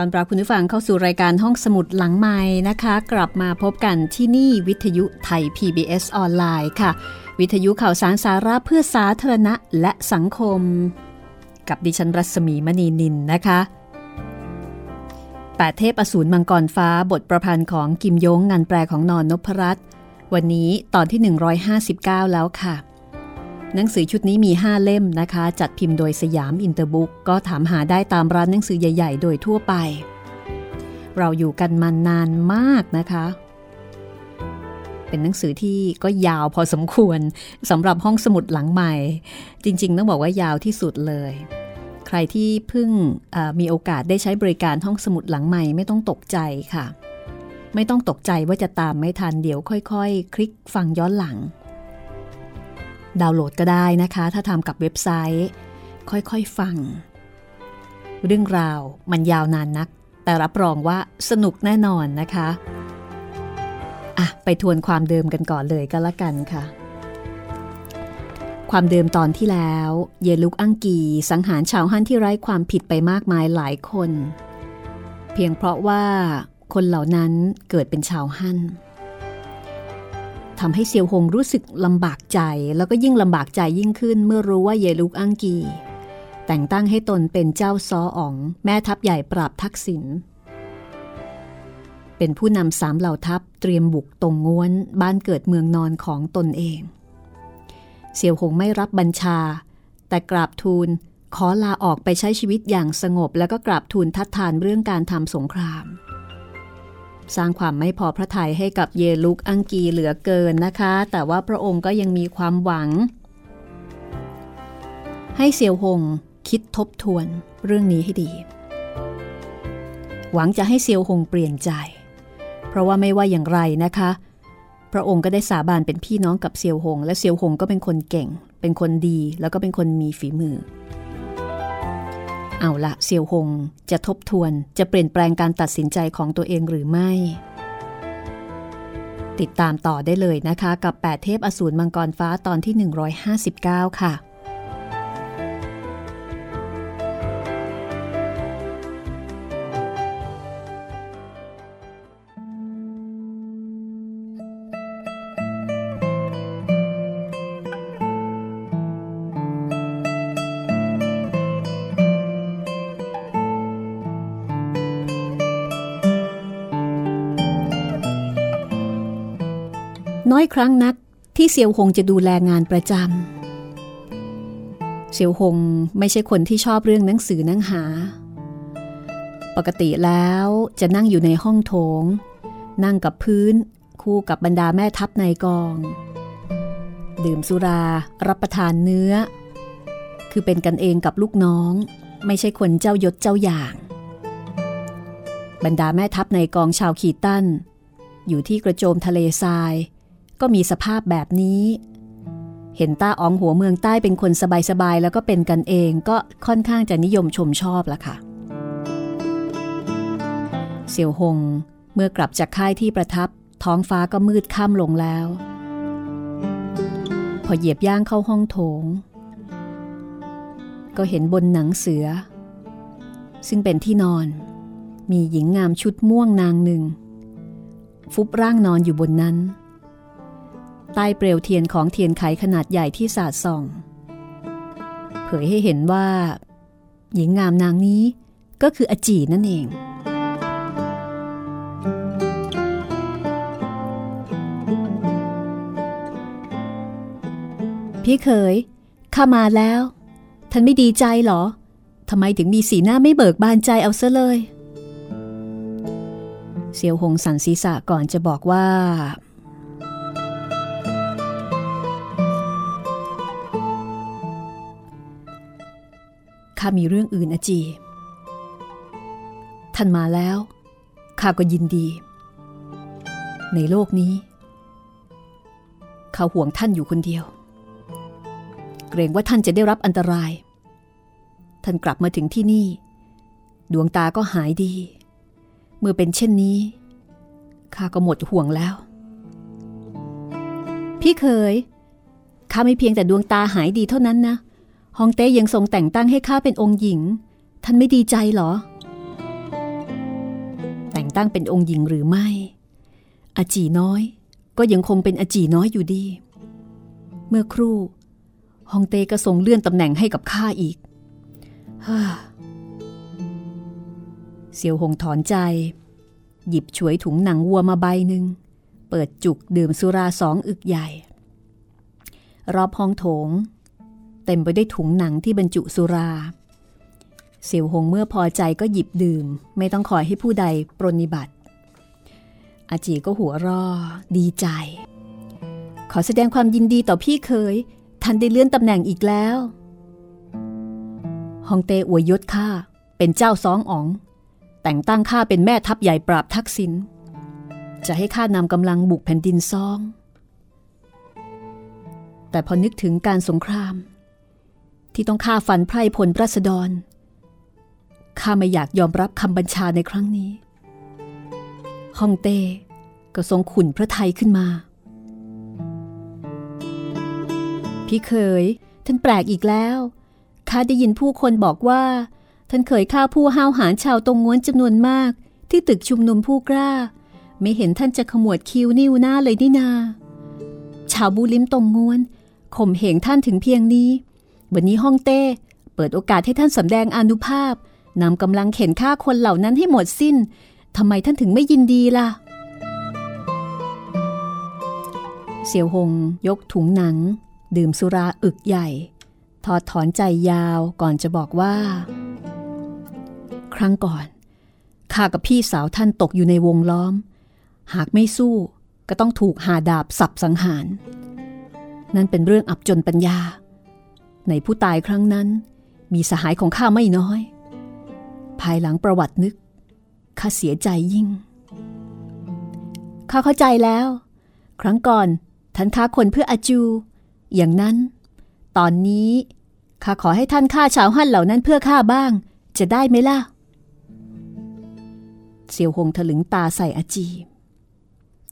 ต้อนรับคุณผู้ฟังเข้าสู่รายการห้องสมุดหลังไมค์นะคะ กลับมาพบกันที่นี่วิทยุ Thai PBS ออนไลน์ค่ะ วิทยุข่าวสารสาระเพื่อสาธารณะและสังคม กับดิฉันรัศมีมณีนิลนะคะแปดเทพอสูรมังกรฟ้าบทประพันธ์ของกิมยงงานแปลของนอนนพรัตน์วันนี้ตอนที่ 159 แล้วค่ะ หนังสือชุดนี้มี 5 เล่มนะคะ จัดพิมพ์โดยสยามอินเตอร์บุ๊กก็ถามหาได้ตามร้านหนังสือใหญ่ ๆ โดยทั่วไป เราอยู่กันมานานมากนะคะ เป็นหนังสือที่ก็ยาวพอสมควรสำหรับห้องสมุดหลังใหม่ จริง ๆ ต้องบอกว่ายาวที่สุดเลย ใครที่เพิ่งมีโอกาสได้ใช้บริการห้องสมุดหลังใหม่ไม่ต้องตกใจค่ะ ไม่ต้องตกใจว่าจะตามไม่ทันเดี๋ยวค่อย ๆคคลิกฟังย้อนหลัง ดาวน์โหลดก็ได้นะคะ ถ้าทำกับเว็บไซต์ ค่อยๆฟัง เรื่องราวมันยาวนานนัก แต่รับรองว่าสนุกแน่นอนนะคะอะไปทวนความเดิมกันก่อนเลยก็แล้วกันค่ะ ความเดิมตอนที่แล้ว เยลุกอังกีสังหารชาวฮั่นที่ไร้ความผิดไปมากมายหลายคน เพียงเพราะว่าคนเหล่านั้นเกิดเป็นชาวฮั่น ทำให้เซียวหงรู้สึกลำบากใจ แล้วก็ยิ่งลำบากใจยิ่งขึ้น เมื่อรู้ว่าเยลุกอังกี แต่งตั้งให้ตนเป็นเจ้าซออ๋อง แม่ทัพใหญ่ปราบทักษิณเป็นผู้นำสามเหล่าทัพเตรียมบุกตรงง้วนบ้านเกิดเมืองนอนของตนเอง เสี่ยวหงไม่รับบัญชา แต่กราบทูลขอลาออกไปใช้ชีวิตอย่างสงบ แล้วก็กราบทูลทัดทานเรื่องการทำสงคราม สร้างความไม่พอพระทัยให้กับเยลุกอังกีเหลือเกินนะคะ แต่ว่าพระองค์ก็ยังมีความหวัง ให้เสี่ยวหงคิดทบทวนเรื่องนี้ให้ดี หวังจะให้เซียวหงเปลี่ยนใจ เพราะว่าไม่ว่าอย่างไรนะคะ พระองค์ก็ได้สาบานเป็นพี่น้องกับเซียวหง และเซียวหงก็เป็นคนเก่ง เป็นคนดีแล้วก็เป็นคนมีฝีมือ เอาละเซียวหงจะทบทวนจะเปลี่ยนแปลงการตัดสินใจของตัวเองหรือไม่ ติดตามต่อได้เลยนะคะ กับ 8 เทพอสูรมังกรฟ้าตอนที่ 159 ค่ะ น้อยครั้งนักที่เซียวหงจะดูแลงานประจำเซียวหงไม่ใช่คนที่ชอบเรื่องหนังสือนังหา ปกติแล้วจะนั่งอยู่ในห้องโถง นั่งกับพื้น คู่กับบรรดาแม่ทัพในกอง ดื่มสุรารับประทานเนื้อ คือเป็นกันเองกับลูกน้อง ไม่ใช่คนเจ้ายศเจ้าอย่าง บรรดาแม่ทัพในกองชาวขีตันอยู่ที่กระโจมทะเลทราย ก็มีสภาพแบบนี้ เห็นต้าอ๋องหัวเมืองใต้เป็นคนสบายๆ แล้วก็เป็นกันเองก็ค่อนข้างจะนิยมชมชอบละค่ะ เสี่ยวหงเมื่อกลับจากค่ายที่ประทับท้องฟ้าก็มืดค่ำลงแล้ว พอเหยียบย่างเข้าห้องโถง ก็เห็นบนหนังเสือ ซึ่งเป็นที่นอน มีหญิงงามชุดม่วงนางหนึ่ง ฟุบร่างนอนอยู่บนนั้น ใต้เปลวเทียนของเทียนไขขนาดใหญ่ที่สาดส่อง เผยให้เห็นว่า หญิงงามนางนี้ก็คืออจีนั่นเอง พี่เคยข้ามาแล้ว ท่านไม่ดีใจหรอทำไมถึงมีสีหน้าไม่เบิกบานใจเอาซะเลย เสียวหงสันศีษะก่อนจะบอกว่า ข้ามีเรื่องอื่นอจี ท่านมาแล้ว ข้าก็ยินดี ในโลกนี้ เขาห่วงท่านอยู่คนเดียว เกรงว่าท่านจะได้รับอันตราย ท่านกลับมาถึงที่นี่ ดวงตาก็หายดี เมื่อเป็นเช่นนี้ ข้าก็หมดห่วงแล้ว พี่เคยข้าไม่เพียงแต่ดวงตาหายดีเท่านั้นนะ ฮองเต้ยังทรงแต่งตั้งให้ข้าเป็นองค์หญิง ท่านไม่ดีใจหรอ แต่งตั้งเป็นองค์หญิงหรือไม่ อาจีน้อย ก็ยังคงเป็นอาจีน้อยอยู่ดี เมื่อครู่ฮองเต้ก็ทรงเลื่อนตำแหน่งให้กับข้าอีกฮ่าเสียวหงถอนใจ หยิบฉวยถุงหนังวัวมาใบหนึ่ง เปิดจุกดื่มสุราสองอึกใหญ่ รอบห้องโถง เต็มไปด้วยถุงหนังที่บรรจุสุรา เสี่ยวหงเมื่อพอใจก็หยิบดื่ม ไม่ต้องคอยให้ผู้ใดปรนิบัติ อาจีก็หัวรอดีใจ ขอแสดงความยินดีต่อพี่เคยท่านได้เลื่อนตำแหน่งอีกแล้วฮองเตอวยยศข้าเป็นเจ้าซองอ๋อง แต่งตั้งข้าเป็นแม่ทัพใหญ่ปราบทักษิณจะให้ข้านำกำลังบุกแผ่นดินซอง แต่พอนึกถึงการสงคราม ที่ต้องฆ่าฟันไพร่พลรัษฎร ข้าไม่อยากยอมรับคำบัญชาในครั้งนี้ ฮ่องเต้ก็ทรงขุนพระไทยขึ้นมา พี่เคย ท่านแปลกอีกแล้ว ข้าได้ยินผู้คนบอกว่า ท่านเคยฆ่าผู้ห้าวหาญชาวตรงง้วนจำนวนมาก ที่ตึกชุมนุมผู้กล้า ไม่เห็นท่านจะขมวดคิ้วนิ้วหน้าเลยนี่นา ชาวบูลิมตรงง้วนข่มเหงท่านถึงเพียงนี้ วันนี้ฮ่องเต้ เปิดโอกาสให้ท่านสำแดงอนุภาพนำกำลังเข็นฆ่าคนเหล่านั้นให้หมดสิ้นทำไมท่านถึงไม่ยินดีล่ะ เสี่ยวหงยกถุงหนัง ดื่มสุราอึกใหญ่ ทอดถอนใจยาวก่อนจะบอกว่า ครั้งก่อนข้ากับพี่สาวท่านตกอยู่ในวงล้อม หากไม่สู้ก็ต้องถูกหาดาบสับสังหาร นั่นเป็นเรื่องอับจนปัญญา ในผู้ตายครั้งนั้น มีสหายของข้าไม่น้อย ภายหลังประวัตินึกข้าเสียใจยิ่งข้าเข้าใจแล้ว ครั้งก่อนท่านฆ่าคนเพื่ออาจู อย่างนั้น ตอนนี้ข้าขอให้ท่านฆ่าชาวฮั่นเหล่านั้นเพื่อข้าบ้าง จะได้ไหมล่ะเสี่ยวหงถลึงตาใส่อาจี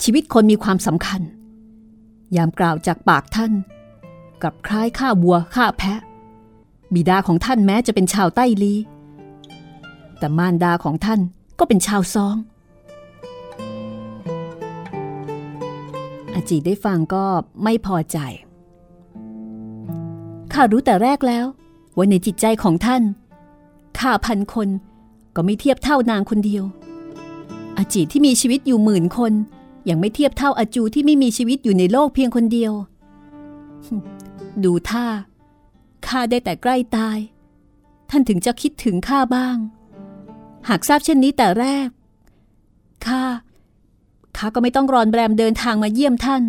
ชีวิตคนมีความสำคัญ ยามกล่าวจากปากท่าน กับคล้ายฆ่าวัวฆ่าแพะ บิดาของท่านแม้จะเป็นชาวใต้ลี แต่มารดาของท่านก็เป็นชาวซอง อาจีได้ฟังก็ไม่พอใจข้ารู้แต่แรกแล้วว่าในจิตใจของท่านข้าพันคนก็ไม่เทียบเท่านางคนเดียว อาจีที่มีชีวิตอยู่หมื่นคนยังไม่เทียบเท่าอาจูที่ไม่มีชีวิตอยู่ในโลกเพียงคนเดียว ดูท่าข้าได้แต่ใกล้ตาย ท่านถึงจะคิดถึงข้าบ้าง หากทราบเช่นนี้แต่แรกข้าข้าก็ไม่ต้องรอนแรมเดินทางมาเยี่ยมท่าน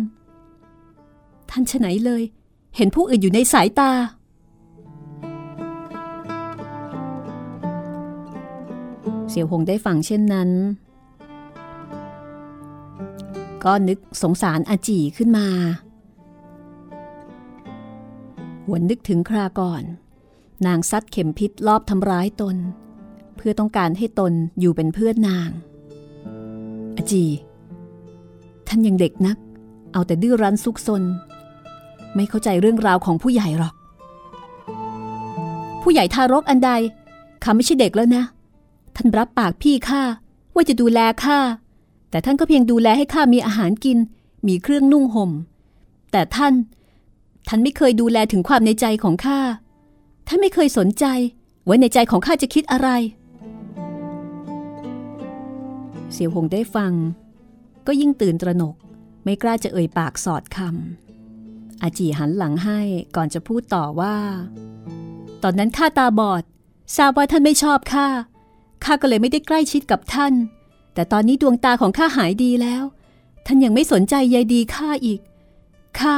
ท่านฉไหนเลย เห็นผู้อื่นอยู่ในสายตา เสี่ยวหงได้ฟังเช่นนั้น ก็นึกสงสารอาจีขึ้นมา หวนนึกถึงคราก่อน นางซัดเข็มพิษลอบทำร้ายตน เพื่อต้องการให้ตนอยู่เป็นเพื่อนนาง อจี ท่านยังเด็กนัก เอาแต่ดื้อรั้นซุกซน ไม่เข้าใจเรื่องราวของผู้ใหญ่หรอก ผู้ใหญ่ทารกอันใดข้าไม่ใช่เด็กแล้วนะ ท่านรับปากพี่ข้าว่าจะดูแลข้าแต่ท่านก็เพียงดูแลให้ข้ามีอาหารกิน มีเครื่องนุ่งห่ม แต่ท่าน ท่านไม่เคยดูแลถึงความในใจของข้า ท่านไม่เคยสนใจว่าในใจของข้าจะคิดอะไร เสี่ยวหงได้ฟัง ก็ยิ่งตื่นตระหนก ไม่กล้าจะเอ่ยปากสอดคำ อาจีหันหลังให้ก่อนจะพูดต่อว่า ตอนนั้นข้าตาบอด ทราบว่าท่านไม่ชอบข้า ข้าก็เลยไม่ได้ใกล้ชิดกับท่าน แต่ตอนนี้ดวงตาของข้าหายดีแล้ว ท่านยังไม่สนใจใยดีข้าอีก ข้า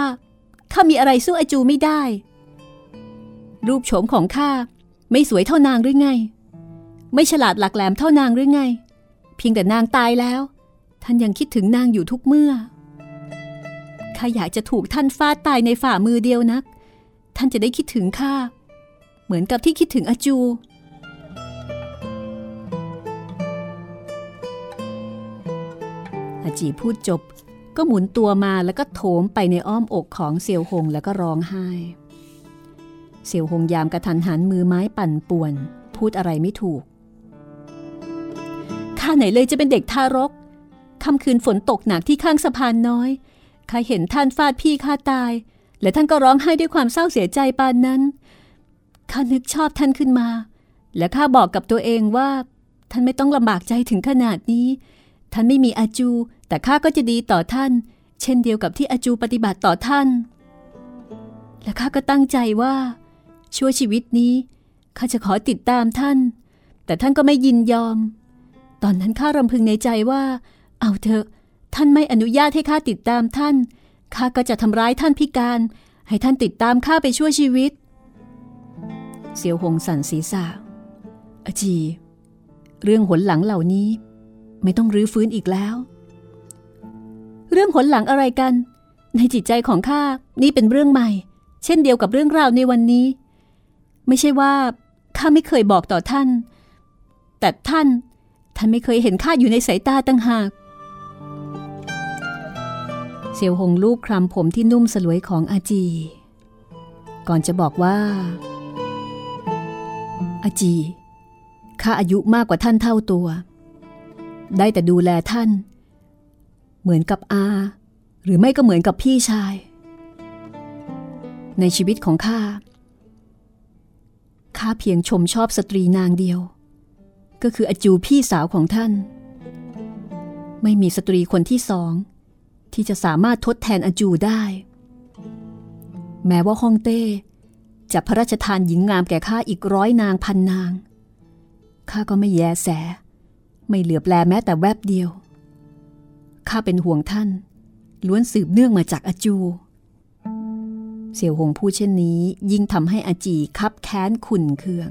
ข้ามีอะไรสู้อาจูไม่ได้ รูปโฉมของข้าไม่สวยเท่านางหรือไง ไม่ฉลาดหลักแหลมเท่านางหรือไง เพียงแต่นางตายแล้ว ท่านยังคิดถึงนางอยู่ทุกเมื่อข้าอยากจะถูกท่านฟาดตายในฝ่ามือเดียวนัก ท่านจะได้คิดถึงข้าเหมือนกับที่คิดถึงอาจู อาจีพูดจบ ก็หมุนตัวมาแล้วก็โถมไปในอ้อมอกของเสี่ยวหงแล้วก็ร้องไห้ เสี่ยวหงยามกระทันหันมือไม้ปั่นป่วน พูดอะไรไม่ถูกข้าไหนเลยจะเป็นเด็กทารกค่ำคืนฝนตกหนักที่ข้างสะพานน้อยข้าเห็นท่านฟาดพี่ข้าตาย และท่านก็ร้องไห้ด้วยความเศร้าเสียใจปานนั้นข้านึกชอบท่านขึ้นมา และข้าบอกกับตัวเองว่า ท่านไม่ต้องลำบากใจถึงขนาดนี้ ท่านไม่มีอาจู แต่ข้าก็จะดีต่อท่าน เช่นเดียวกับที่อาจูปฏิบัติต่อท่าน และข้าก็ตั้งใจว่า ชั่วชีวิตนี้ข้าจะขอติดตามท่าน แต่ท่านก็ไม่ยินยอม ตอนนั้นข้ารำพึงในใจว่า เอาเถอะ ท่านไม่อนุญาตให้ข้าติดตามท่านข้าก็จะทำร้ายท่านพิการ ให้ท่านติดตามข้าไปชั่วชีวิต เสียวหงสันศีรษะอาจี เรื่องหนหลังเหล่านี้ ไม่ต้องรื้อฟื้นอีกแล้ว เรื่องหนหลังอะไรกัน ในจิตใจของข้านี่เป็นเรื่องใหม่ เช่นเดียวกับเรื่องราวในวันนี้ ไม่ใช่ว่าข้าไม่เคยบอกต่อท่าน แต่ท่าน ท่านไม่เคยเห็นข้าอยู่ในสายตาตั้งหากเสียวหงลูกคลำผมที่นุ่มสลวยของอาจี ก่อนจะบอกว่า อาจีข้าอายุมากกว่าท่านเท่าตัว ได้แต่ดูแลท่าน เหมือนกับอา หรือไม่ก็เหมือนกับพี่ชาย ในชีวิตของข้าข้าเพียงชมชอบสตรีนางเดียว ก็คืออาจูพี่สาวของท่าน ไม่มีสตรีคนที่สอง ที่จะสามารถทดแทนอจูได้ แม้ว่าฮ่องเต้จะพระราชทานหญิงงามแก่ข้าอีกร้อยนางพันนางข้าก็ไม่แยแส ไม่เหลือแปลแม้แต่แวบเดียว ข้าเป็นห่วงท่าน ล้วนสืบเนื่องมาจากอาจู เสี่ยวหงพูดเช่นนี้ยิ่งทำให้อาจีคับแค้นขุนเคือง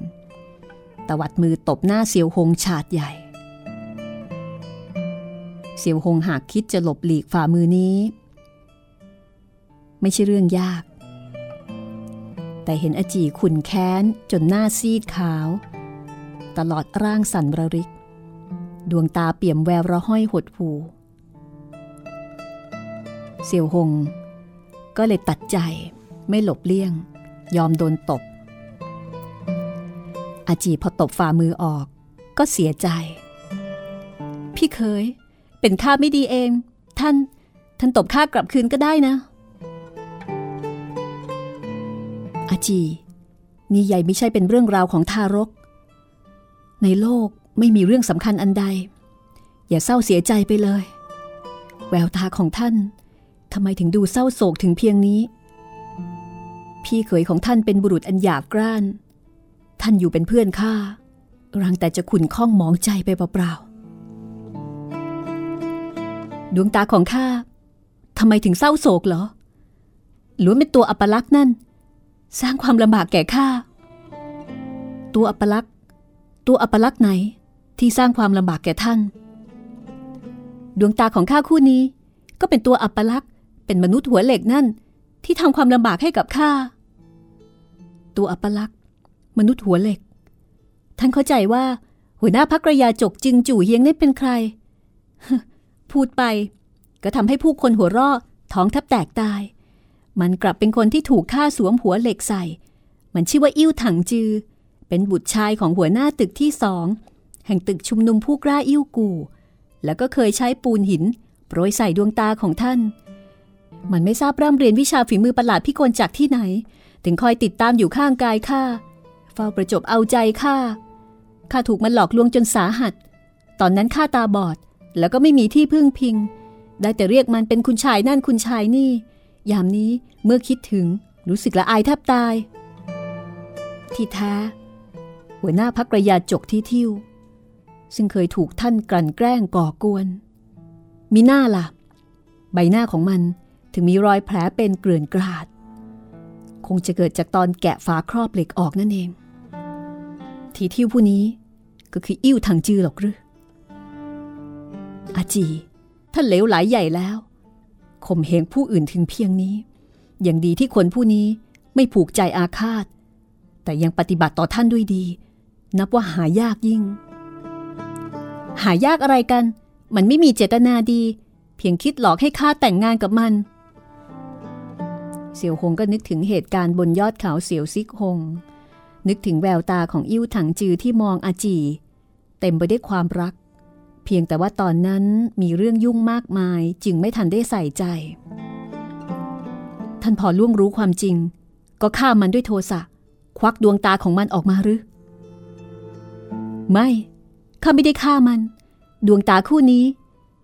ตวัดมือตบหน้าเสี่ยวหงฉาดใหญ่ เสี่ยวหงหากคิดจะหลบหลีกฝ่ามือนี้ ไม่ใช่เรื่องยาก แต่เห็นอาจีขุนแค้นจนหน้าซีดขาว ตลอดร่างสั่นระริก ดวงตาเปี่ยมแววระห้อยหดหูเสี่ยวหง ก็เลยตัดใจไม่หลบเลี่ยง ยอมโดนตบ อาจีพอตบฝ่ามือออก ก็เสียใจ พี่เคย เป็นข้าไม่ดีเอง ท่าน ท่านตบข้ากลับคืนก็ได้นะ อาจี นี่ใหญ่ไม่ใช่เป็นเรื่องราวของทารก ในโลก ไม่มีเรื่องสำคัญอันใด อย่าเศร้าเสียใจไปเลย แววตาของท่านทำไมถึงดูเศร้าโศกถึงเพียงนี้ พี่เขยของท่านเป็นบุรุษอันหยาบกร้าน ท่านอยู่เป็นเพื่อนข้ารังแต่จะขุนข้องหมองใจไปเปล่าๆดวงตาของข้าทำไมถึงเศร้าโศกเหรอหรือเป็นตัวอัปลักษณ์นั่น สร้างความลำบากแก่ข้าตัวอัปลักษณ์ ตัวอัปลักษณ์ไหน ที่สร้างความลำบากแก่ท่าน ดวงตาของข้าคู่นี้ ก็เป็นตัวอัปลักษณ์เป็นมนุษย์หัวเหล็กนั่น ที่ทำความลำบากให้กับข้า ตัวอัปลักษณ์มนุษย์หัวเหล็ก ท่านเข้าใจว่า หัวหน้าพักระยาจกจึงจู่เฮียงนี่เป็นใคร พูดไป ก็ทำให้ผู้คนหัวราะท้องแทบแตกตาย มันกลับเป็นคนที่ถูกฆ่าสวมหัวเหล็กใส่ มันชื่อว่าอิ่วถังจือ เป็นบุตรชายของหัวหน้าตึกที่สอง แห่งตึกชุมนุมผู้กล้าอิ่วกูแล้วก็เคยใช้ปูนหินโปรยใส่ดวงตาของท่าน มันไม่ทราบร่ำเรียนวิชาฝีมือประหลาดพิกลจากที่ไหน ถึงคอยติดตามอยู่ข้างกายข้าเฝ้าประจบเอาใจข้าข้าถูกมันหลอกลวงจนสาหัส ตอนนั้นข้าตาบอดแล้วก็ไม่มีที่พึ่งพิง ได้แต่เรียกมันเป็นคุณชายนั่นคุณชายนี่ ยามนี้เมื่อคิดถึงรู้สึกละอายแทบตาย ที่แท้หัวหน้าพักระยาจกที่ทิว ซึ่งเคยถูกท่านกลั่นแกล้งก่อกวน มีหน้าล่ะ ใบหน้าของมันถึงมีรอยแผลเป็นเกลื่อนกราด คงจะเกิดจากตอนแกะฝาครอบเหล็กออกนั่นเอง ทีทิวผู้นี้ก็คืออิ่วทางจือหรอกหรืออาจี ท่านเหลวไหลใหญ่แล้วข่มเหงผู้อื่นถึงเพียงนี้ อย่างดีที่คนผู้นี้ไม่ผูกใจอาฆาต แต่ยังปฏิบัติต่อท่านด้วยดี นับว่าหายากยิ่ง หายากอะไรกัน มันไม่มีเจตนาดี เพียงคิดหลอกให้ข้าแต่งงานกับมัน เสี่ยวหงก็นึกถึงเหตุการณ์บนยอดเขาเสี่ยวซิกหง นึกถึงแววตาของอิ่วถังจือที่มองอาจี เต็มไปด้วยความรัก เพียงแต่ว่าตอนนั้นมีเรื่องยุ่งมากมายจึงไม่ทันได้ใส่ใจ ท่านพอล่วงรู้ความจริง ก็ฆ่ามันด้วยโทสะควักดวงตาของมันออกมาหรือ ไม่ ข้าไม่ได้ฆ่ามัน ดวงตาคู่นี้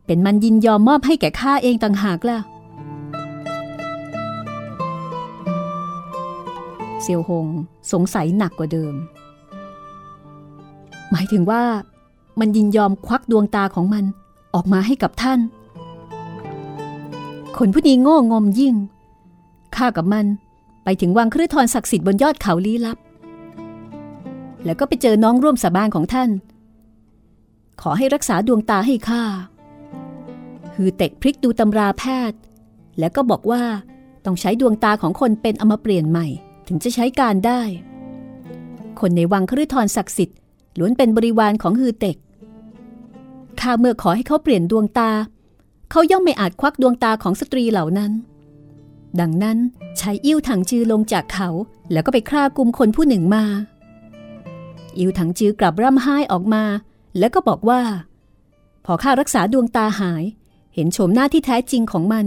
เป็นมันยินยอมมอบให้แก่ข้าเองต่างหากล่ะเซียวหงสงสัยหนักกว่าเดิม หมายถึงว่ามันยินยอมควักดวงตาของมันออกมาให้กับท่าน คนผู้นี้โง่งมยิ่ง ข้ากับมันไปถึงวังครือทรศักดิ์สิทธิ์บนยอดเขาลี้ลับ แล้วก็ไปเจอน้องร่วมสาบานของท่าน ขอให้รักษาดวงตาให้ข้าฮือเต็กพลิกดูตำราแพทย์ แล้วก็บอกว่าต้องใช้ดวงตาของคนเป็นเอามาเปลี่ยนใหม่ ถึงจะใช้การได้ คนในวังครือทรศักดิ์สิทธิ์ล้วนเป็นบริวารของฮือเต็กข้าเมื่อขอให้เขาเปลี่ยนดวงตา เขาย่อมไม่อาจควักดวงตาของสตรีเหล่านั้น ดังนั้นใช้อิ่วถังจือลงจากเขา แล้วก็ไปฆ่ากุมคนผู้หนึ่งมา อิ่วถังจือกลับร่ำไห้ออกมา แล้วก็บอกว่า พอข้ารักษาดวงตาหาย เห็นโฉมหน้าที่แท้จริงของมัน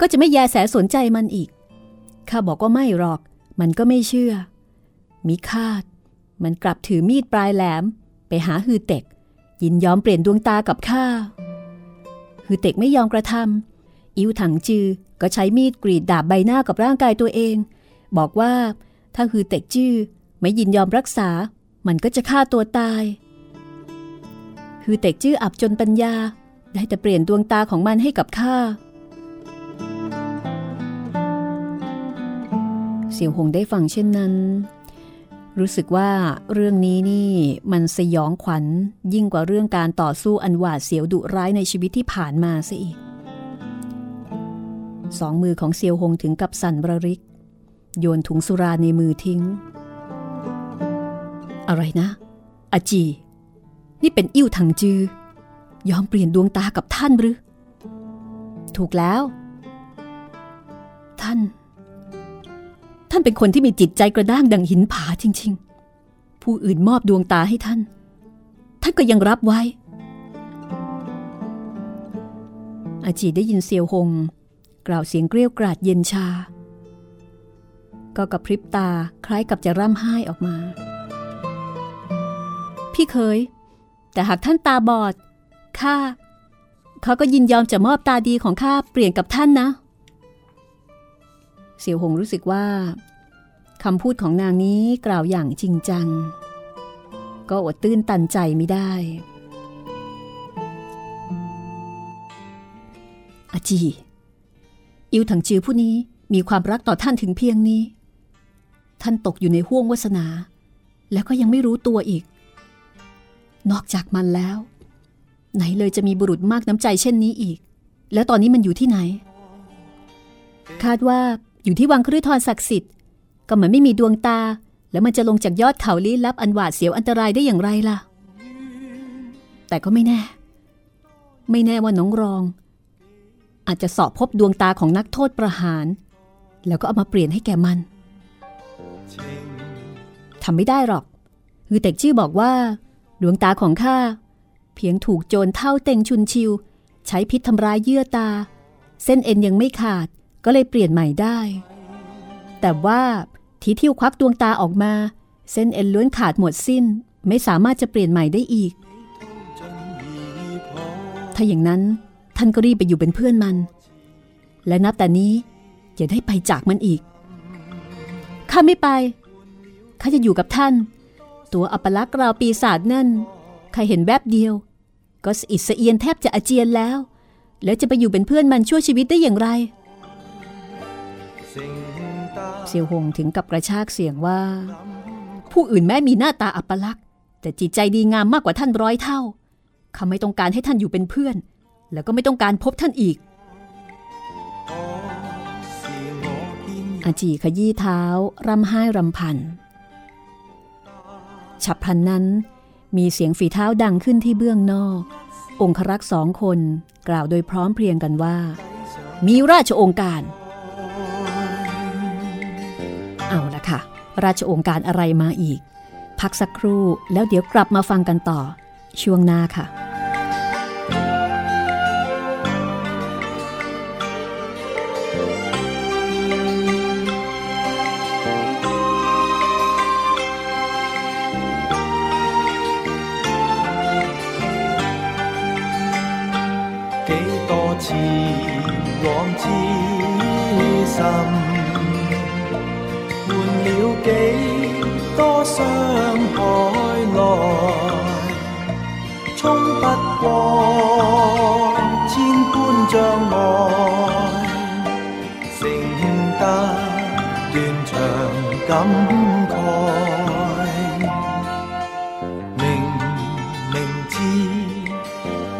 ก็จะไม่แยแสสนใจมันอีก ข้าบอกว่าไม่หรอก มันก็ไม่เชื่อ มิคาด มันกลับถือมีดปลายแหลม ไปหาฮือเต็ก ยินยอมเปลี่ยนดวงตากับข้าฮือเต็กไม่ยอมกระทำอิวถังจือก็ใช้มีดกรีดดาบใบหน้ากับร่างกายตัวเอง บอกว่าถ้าฮือเต็กจื้อไม่ยินยอมรักษา มันก็จะฆ่าตัวตาย ฮือเต็กจื้ออับจนปัญญา ได้แต่เปลี่ยนดวงตาของมันให้กับข้าเสี่ยวหงได้ฟังเช่นนั้น รู้สึกว่าเรื่องนี้นี่มันสยองขวัญยิ่งกว่าเรื่องการต่อสู้อันหวาดเสียวดุร้ายในชีวิตที่ผ่านมาซะอีกสองมือของเซียวหงถึงกับสั่นระริก โยนถุงสุราในมือทิ้ง อะไรนะอาจี นี่เป็นอิ่วถังจือ ยอมเปลี่ยนดวงตากับท่านหรือ ถูกแล้ว ท่าน ท่านเป็นคนที่มีจิตใจกระด้างดังหินผาจริง ๆ ผู้อื่นมอบดวงตาให้ท่าน ท่านก็ยังรับไว้ อาจีได้ยินเซียวหง กล่าวเสียงเกลียวกราดเย็นชา ก็กระพริบตาคล้ายกับจะร่ำไห้ออกมา พี่เคย แต่หากท่านตาบอดข้าเขาก็ยินยอมจะมอบตาดีของข้าเปลี่ยนกับท่านนะ เสี่ยวหงรู้สึกว่าคำพูดของนางนี้กล่าวอย่างจริงจัง ก็อดตื้นตันใจไม่ได้อาจี อิวถังจือผู้นี้มีความรักต่อท่านถึงเพียงนี้ ท่านตกอยู่ในห้วงวาสนา แล้วก็ยังไม่รู้ตัวอีก นอกจากมันแล้ว ไหนเลยจะมีบุรุษมากน้ำใจเช่นนี้อีก แล้วตอนนี้มันอยู่ที่ไหน คาดว่าอยู่ที่วังครืทรศักดิ์สิทธิ์ ก็เหมือนไม่มีดวงตา แล้วมันจะลงจากยอดเขาลี้ลับอันหวาดเสียวอันตรายได้อย่างไรล่ะ แต่ก็ไม่แน่ ไม่แน่ว่าน้องรอง อาจจะสอบพบดวงตาของนักโทษประหาร แล้วก็เอามาเปลี่ยนให้แก่มันทำไม่ได้หรอก คือเต็กชื่อบอกว่า ดวงตาของข้าเพียงถูกโจรเท่าเต็งชุนชิว ใช้พิษทำร้ายเยื่อตา เส้นเอ็นยังไม่ขาดก็เลยเปลี่ยนใหม่ได้ แต่ว่าทีทิวควักดวงตาออกมา เส้นเอ็นล้วนขาดหมดสิ้น ไม่สามารถจะเปลี่ยนใหม่ได้อีก ถ้าอย่างนั้นท่านก็รีบไปอยู่เป็นเพื่อนมัน และนับแต่นี้อย่าได้ไปจากมันอีกข้าไม่ไปข้าจะอยู่กับท่าน ตัวอัปลักษ์ราวปีศาจนั่น ใครเห็นแวบเดียว ก็สะอิดสะเอียนแทบจะอาเจียนแล้ว แล้วจะไปอยู่เป็นเพื่อนมันชั่วชีวิตได้อย่างไร เสี่ยวหงถึงกับกระชากเสียงว่า ผู้อื่นแม้มีหน้าตาอัปลักษ์แต่จิตใจดีงามมากกว่าท่านร้อยเท่าข้าไม่ต้องการให้ท่านอยู่เป็นเพื่อน แล้วก็ไม่ต้องการพบท่านอีกอาจีขยี้เท้ารำไห้รำพัน ฉับพลันนั้น มีเสียงฝีเท้าดังขึ้นที่เบื้องนอก องครักษ์สองคนกล่าวโดยพร้อมเพรียงกันว่า มีราชองค์การ เอาละค่ะ ราชองค์การอะไรมาอีก พักสักครู่แล้วเดี๋ยวกลับมาฟังกันต่อ ช่วงหน้าค่ะ 多傷害來，衝不過千般障礙，剩得斷腸感慨。明明知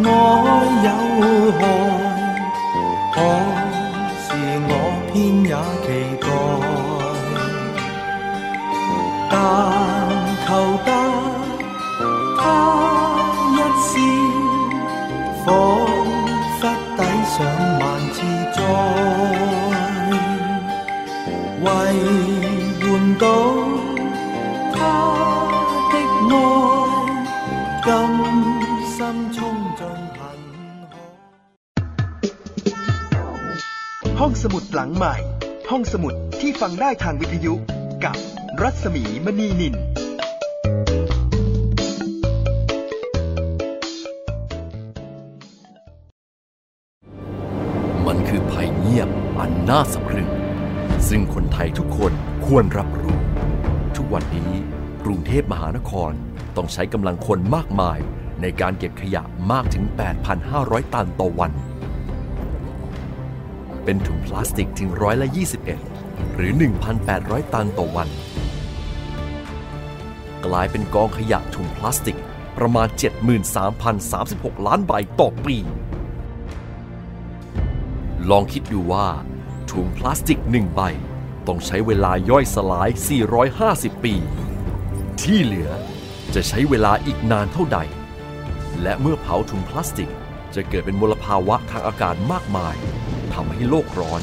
愛有害， ฟังได้ทางวิทยุกับรัศมีมณีนิน มันคือภัยเงียบอันน่าสะพรึง ซึ่งคนไทยทุกคนควรรับรู้ ทุกวันนี้กรุงเทพมหานครต้องใช้กำลังคนมากมายในการเก็บขยะมากถึง 8,500 ตันต่อวัน เป็นถุงพลาสติกถึงร้อยละ 21 หรือ 1,800 ตันต่อวัน กลายเป็นกองขยะถุงพลาสติกประมาณ 73,036 ล้านใบต่อปี ลองคิดดูว่า ถุงพลาสติกหนึ่งใบ ต้องใช้เวลาย่อยสลาย 450 ปี ที่เหลือจะใช้เวลาอีกนานเท่าใด และเมื่อเผาถุงพลาสติกจะเกิดเป็นมลภาวะทางอากาศมากมายทำให้โลกร้อน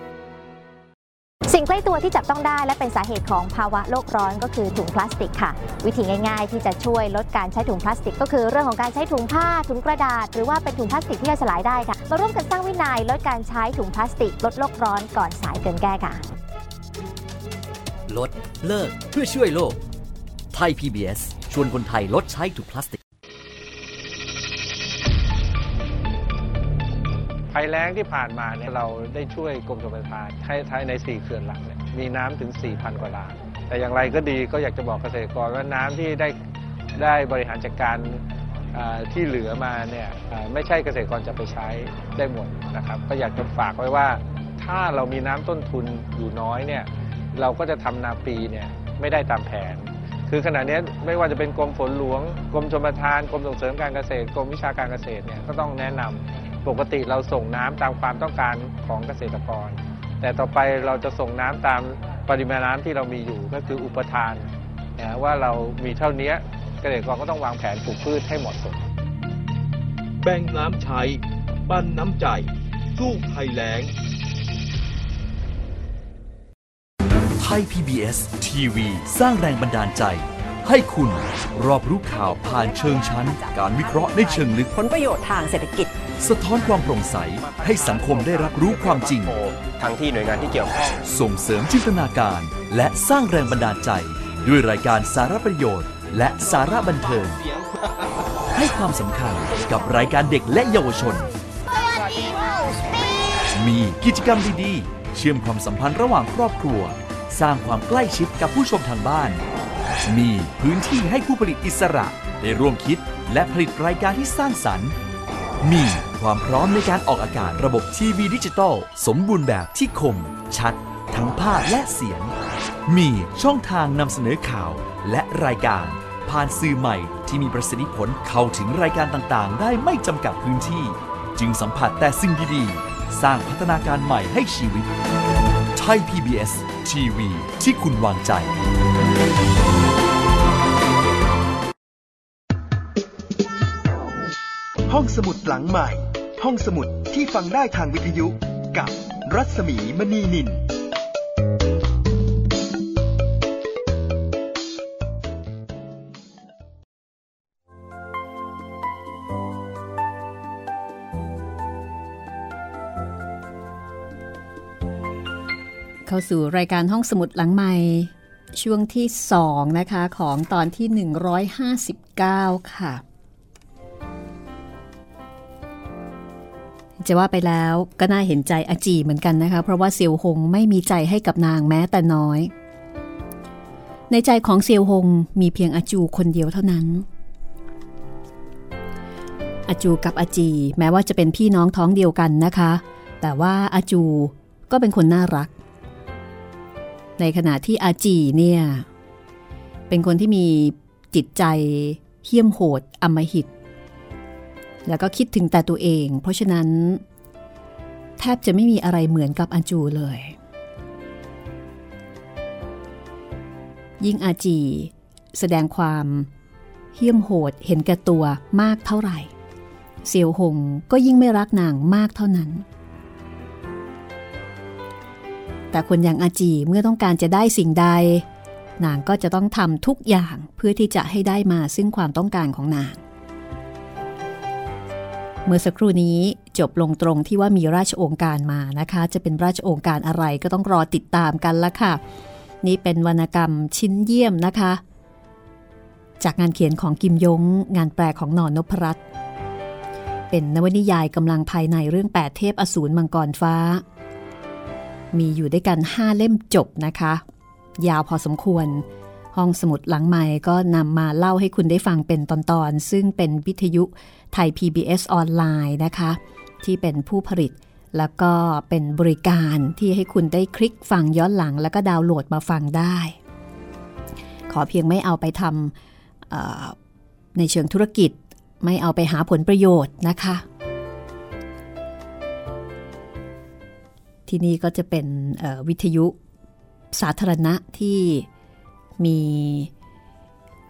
ตัวที่จับต้องได้และเป็นสาเหตุของภาวะโลกร้อนก็คือถุงพลาสติกค่ะ วิธีง่ายๆ ที่จะช่วยลดการใช้ถุงพลาสติก ก็คือเรื่องของการใช้ถุงผ้าถุงกระดาษ หรือว่าเป็นถุงพลาสติกที่ย่อยสลายได้ค่ะมาร่วมกันสร้างวินัยลดการใช้ถุงพลาสติก ลดโลกร้อนก่อนสายเกินแก้ค่ะ ลดเลิกเพื่อช่วยโลกไทย PBS ชวนคนไทยลดใช้ถุงพลาสติก ภัยแล้งที่ผ่านมาเนี่ยเราได้ช่วยกรมชลประทานให้ใช้ใน 4 เขื่อนหลักเนี่ยมีน้ำถึง 4,000 กว่าล้าน แต่อย่างไรก็ดีก็อยากจะบอกเกษตรกรว่าน้ำที่ได้ได้บริหารจัดการที่เหลือมาเนี่ยไม่ใช่เกษตรกรจะไปใช้ได้หมดนะครับ ก็อยากจะฝากไว้ว่า ถ้าเรามีน้ำต้นทุนอยู่น้อยเนี่ยเราก็จะทำนาปีเนี่ยไม่ได้ตามแผน คือขณะนี้ไม่ว่าจะเป็นกรมฝนหลวง กรมชลประทาน กรมส่งเสริมการเกษตร กรมวิชาการเกษตรเนี่ยก็ต้องแนะนำ ปกติเราส่งน้ำตามความต้องการของเกษตรกร แต่ต่อไปเราจะส่งน้ำตามปริมาณน้ำที่เรามีอยู่ก็คืออุปทานนะว่าเรามีเท่านี้เกษตรกรก็ต้องวางแผนปลูกพืชให้เหมาะสม แบ่งน้ำใช้ปั้นน้ำใจ สู้ภัยแล้งไทย PBS ทีวีสร้างแรงบันดาลใจ ให้คุณรอบรู้ข่าวผ่านเชิงชั้น การวิเคราะห์ในเชิงลึกผลประโยชน์ทางเศรษฐกิจ สะท้อนความโปร่งใสให้สังคมได้รับรู้ความจริง ทั้งที่หน่วยงานที่เกี่ยวข้อง ส่งเสริมจินตนาการ และสร้างแรงบันดาลใจ ด้วยรายการสารประโยชน์ และสาระบันเทิง ให้ความสำคัญกับรายการเด็กและเยาวชน มีกิจกรรมดีๆ เชื่อมความสัมพันธ์ระหว่างครอบครัว สร้างความใกล้ชิดกับผู้ชมทางบ้าน มีพื้นที่ให้ผู้ผลิตอิสระได้ร่วมคิด และผลิตรายการที่สร้างสรรค์ มีความพร้อมในการออกอากาศระบบทีวีดิจิตอลสมบูรณ์แบบที่คม ชัด ทั้งภาพและเสียง มีช่องทางนำเสนอข่าวและรายการ ผ่านสื่อใหม่ที่มีประสิทธิผลเข้าถึงรายการต่างๆ ได้ไม่จำกัดพื้นที่ จึงสัมผัสแต่สิ่งดีๆ สร้างพัฒนาการใหม่ให้ชีวิตไทย PBS ทีวีที่คุณวางใจ ห้องสมุดหลังใหม่ ห้องสมุดที่ฟังได้ทางวิทยุกับรัศมีมณีนิน เข้าสู่รายการห้องสมุดหลังใหม่ช่วงที่ 2 นะคะ ของตอนที่ 159 ค่ะ จะว่าไปแล้วก็น่าเห็นใจอาจีเหมือนกันนะคะ เพราะว่าเซียวหงไม่มีใจให้กับนางแม้แต่น้อย ในใจของเซียวหงมีเพียงอาจูคนเดียวเท่านั้น อาจูกับอาจีแม้ว่าจะเป็นพี่น้องท้องเดียวกันนะคะ แต่ว่าอาจูก็เป็นคนน่ารัก ในขณะที่อาจีเนี่ยเป็นคนที่มีจิตใจเหี้ยมโหดอำมหิต แล้วก็คิดถึงแต่ตัวเอง เพราะฉะนั้น แทบจะไม่มีอะไรเหมือนกับอาจูเลย ยิ่งอาจี แสดงความเหี้ยมโหดเห็นแก่ตัวมากเท่าไหร่เซียวหงก็ยิ่งไม่รักนางมากเท่านั้น แต่คนอย่างอาจีเมื่อต้องการจะได้สิ่งใด นางก็จะต้องทำทุกอย่างเพื่อที่จะให้ได้มาซึ่งความต้องการของนาง เมื่อสักครู่นี้จบลงตรงที่ว่ามีราชองค์การมานะคะ จะเป็นราชองค์การอะไรก็ต้องรอติดตามกันละค่ะ นี่เป็นวรรณกรรมชิ้นเยี่ยมนะคะ จากงานเขียนของกิมยง งานแปลของนอนนพรัตน์เป็นนวนิยายกำลังภายในเรื่อง8เทพอสูรมังกรฟ้า มีอยู่ด้วยกัน5เล่มจบนะคะ ยาวพอสมควร ห้องสมุดหลังใหม่ก็นำมาเล่าให้คุณได้ฟังเป็นตอนๆ ซึ่งเป็นวิทยุไทย PBS ออนไลน์นะคะ ที่เป็นผู้ผลิต แล้วก็เป็นบริการที่ให้คุณได้คลิกฟังย้อนหลัง แล้วก็ดาวน์โหลดมาฟังได้ ขอเพียงไม่เอาไปทำในเชิงธุรกิจ ไม่เอาไปหาผลประโยชน์นะคะ ที่นี่ก็จะเป็นวิทยุสาธารณะที่ มี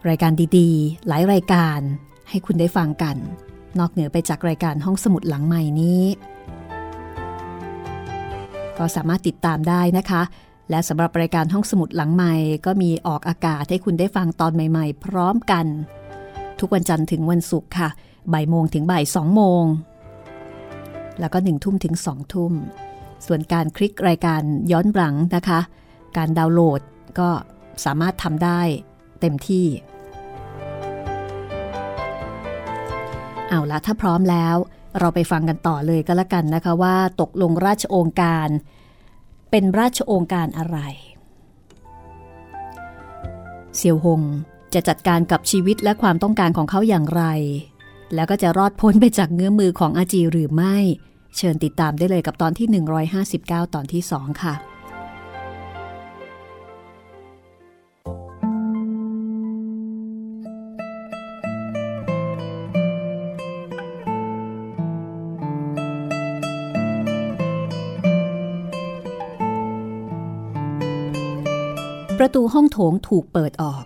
รายการดีๆ หลายรายการให้คุณได้ฟังกัน นอกเหนือไปจากรายการห้องสมุดหลังใหม่นี้ ก็สามารถติดตามได้นะคะ และสำหรับรายการห้องสมุดหลังใหม่ ก็มีออกอากาศให้คุณได้ฟังตอนใหม่ๆ พร้อมกัน ทุกวันจันทร์ถึงวันศุกร์ค่ะบ่ายโมงถึงบ่ายสองโมง แล้วก็หนึ่งทุ่มถึงสองทุ่ม ส่วนการคลิกรายการย้อนหลังนะคะ การดาวน์โหลดก็ สามารถทำได้เต็มที่ เอาละถ้าพร้อมแล้ว เราไปฟังกันต่อเลยก็แล้วกันนะคะว่าตกลงราชองค์การ เป็นราชองค์การอะไรเซียวหงจะจัดการกับชีวิตและความต้องการของเขาอย่างไร แล้วก็จะรอดพ้นไปจากเงื้อมือของอาจีหรือไม่ เชิญติดตามได้เลยกับตอนที่ 159 ตอนที่ 2 ค่ะ ประตูห้องโถงถูกเปิดออก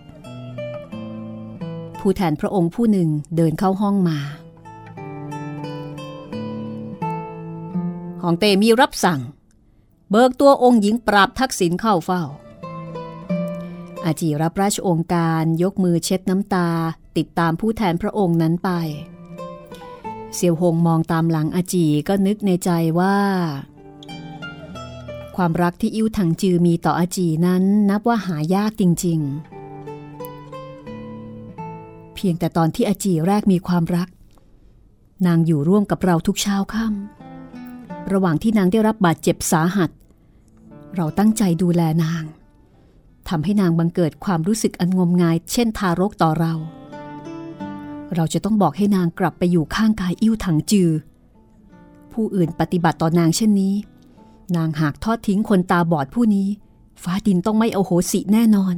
ผู้แทนพระองค์ผู้หนึ่งเดินเข้าห้องมาของเตมีรับสั่ง เบิกตัวองค์หญิงปราบทักษิณเข้าเฝ้า อาจีรับราชองค์การยกมือเช็ดน้ำตาติดตามผู้แทนพระองค์นั้นไปเซียวหงมองตามหลังอาจีก็นึกในใจว่า ความรักที่อิ้วถังจือมีต่ออาจีนั้นนับว่าหายากจริง ๆ เพียงแต่ตอนที่อาจีแรกมีความรัก นางอยู่ร่วมกับเราทุกเช้าค่ำระหว่างที่นางได้รับบาดเจ็บสาหัส เราตั้งใจดูแลนางทำให้นางบังเกิดความรู้สึกอันงมงาย เช่นทารกต่อเรา เราจะต้องบอกให้นางกลับไปอยู่ข้างกายอิ้วถังจือ ผู้อื่นปฏิบัติต่อนางเช่นนี้ นางหากทอดทิ้งคนตาบอดผู้นี้ ฟ้าดินต้องไม่เอาโหสิแน่นอน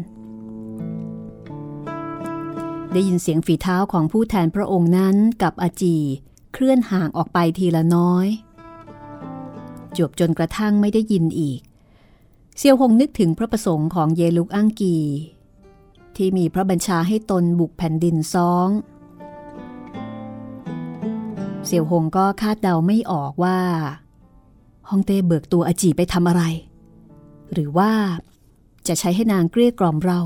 ได้ยินเสียงฝีเท้าของผู้แทนพระองค์นั้นกับอาจี เคลื่อนห่างออกไปทีละน้อย จบจนกระทั่งไม่ได้ยินอีก เซียวหงนึกถึงพระประสงค์ของเยลุกอังกี ที่มีพระบัญชาให้ตนบุกแผ่นดินซองเซียวหงก็คาดเดาไม่ออกว่า ฮองเต้เบิกตัวอาจีไปทำอะไร หรือว่าจะใช้ให้นางเกลี้ยกล่อมเรา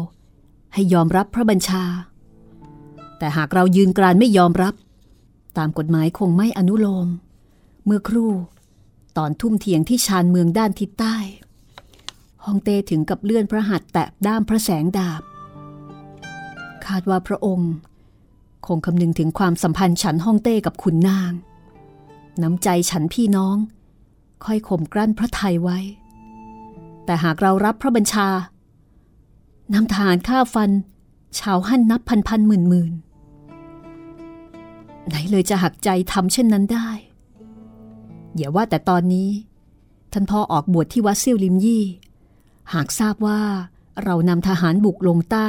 ให้ยอมรับพระบัญชา แต่หากเรายืนกรานไม่ยอมรับ ตามกฎหมายคงไม่อนุโลม เมื่อครู่ตอนทุ่มเทียงที่ชานเมืองด้านทิศใต้ฮองเต้ถึงกับเลื่อนพระหัตถ์แตะด้ามพระแสงดาบ คาดว่าพระองค์ คงคำนึงถึงความสัมพันธ์ฉันฮ่องเต้กับขุนนาง น้ำใจฉันพี่น้อง ค่อยข่มกลั้นพระไทยไว้ แต่หากเรารับพระบัญชานำทหารฆ่าฟัน ชาวหั่นนับพันพันหมื่นหมื่นไหนเลยจะหักใจทำเช่นนั้นได้อย่าว่าแต่ตอนนี้ ท่านพ่อออกบวชที่วัดเซี่ยวลิมยี่ หากทราบว่าเรานำทหารบุกลงใต้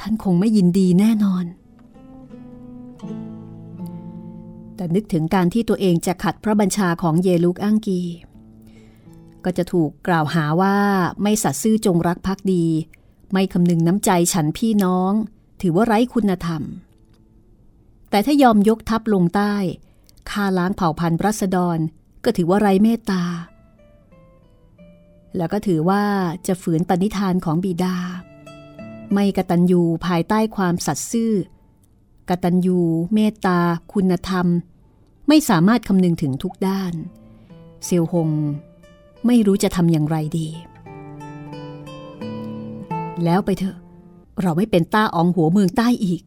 ท่านคงไม่ยินดีแน่นอน แต่นึกถึงการที่ตัวเองจะขัดพระบัญชาของเยลุกอังกี ก็จะถูกกล่าวหาว่าไม่สัตย์ซื่อจงรักภักดี ไม่คำนึงน้ำใจฉันพี่น้อง ถือว่าไร้คุณธรรม แต่ถ้ายอมยกทัพลงใต้ฆ่าล้างเผ่าพันธุ์รัษฎรก็ถือว่าไร้เมตตา แล้วก็ถือว่าจะฝืนปณิธานของบิดา ไม่กตัญญูภายใต้ความสัตย์ซื่อกตัญญูเมตตา คุณธรรม ไม่สามารถคำนึงถึงทุกด้าน เซียวหง ไม่รู้จะทำอย่างไรดี แล้วไปเถอะ เราไม่เป็นต้าอองหัวเมืองใต้อีก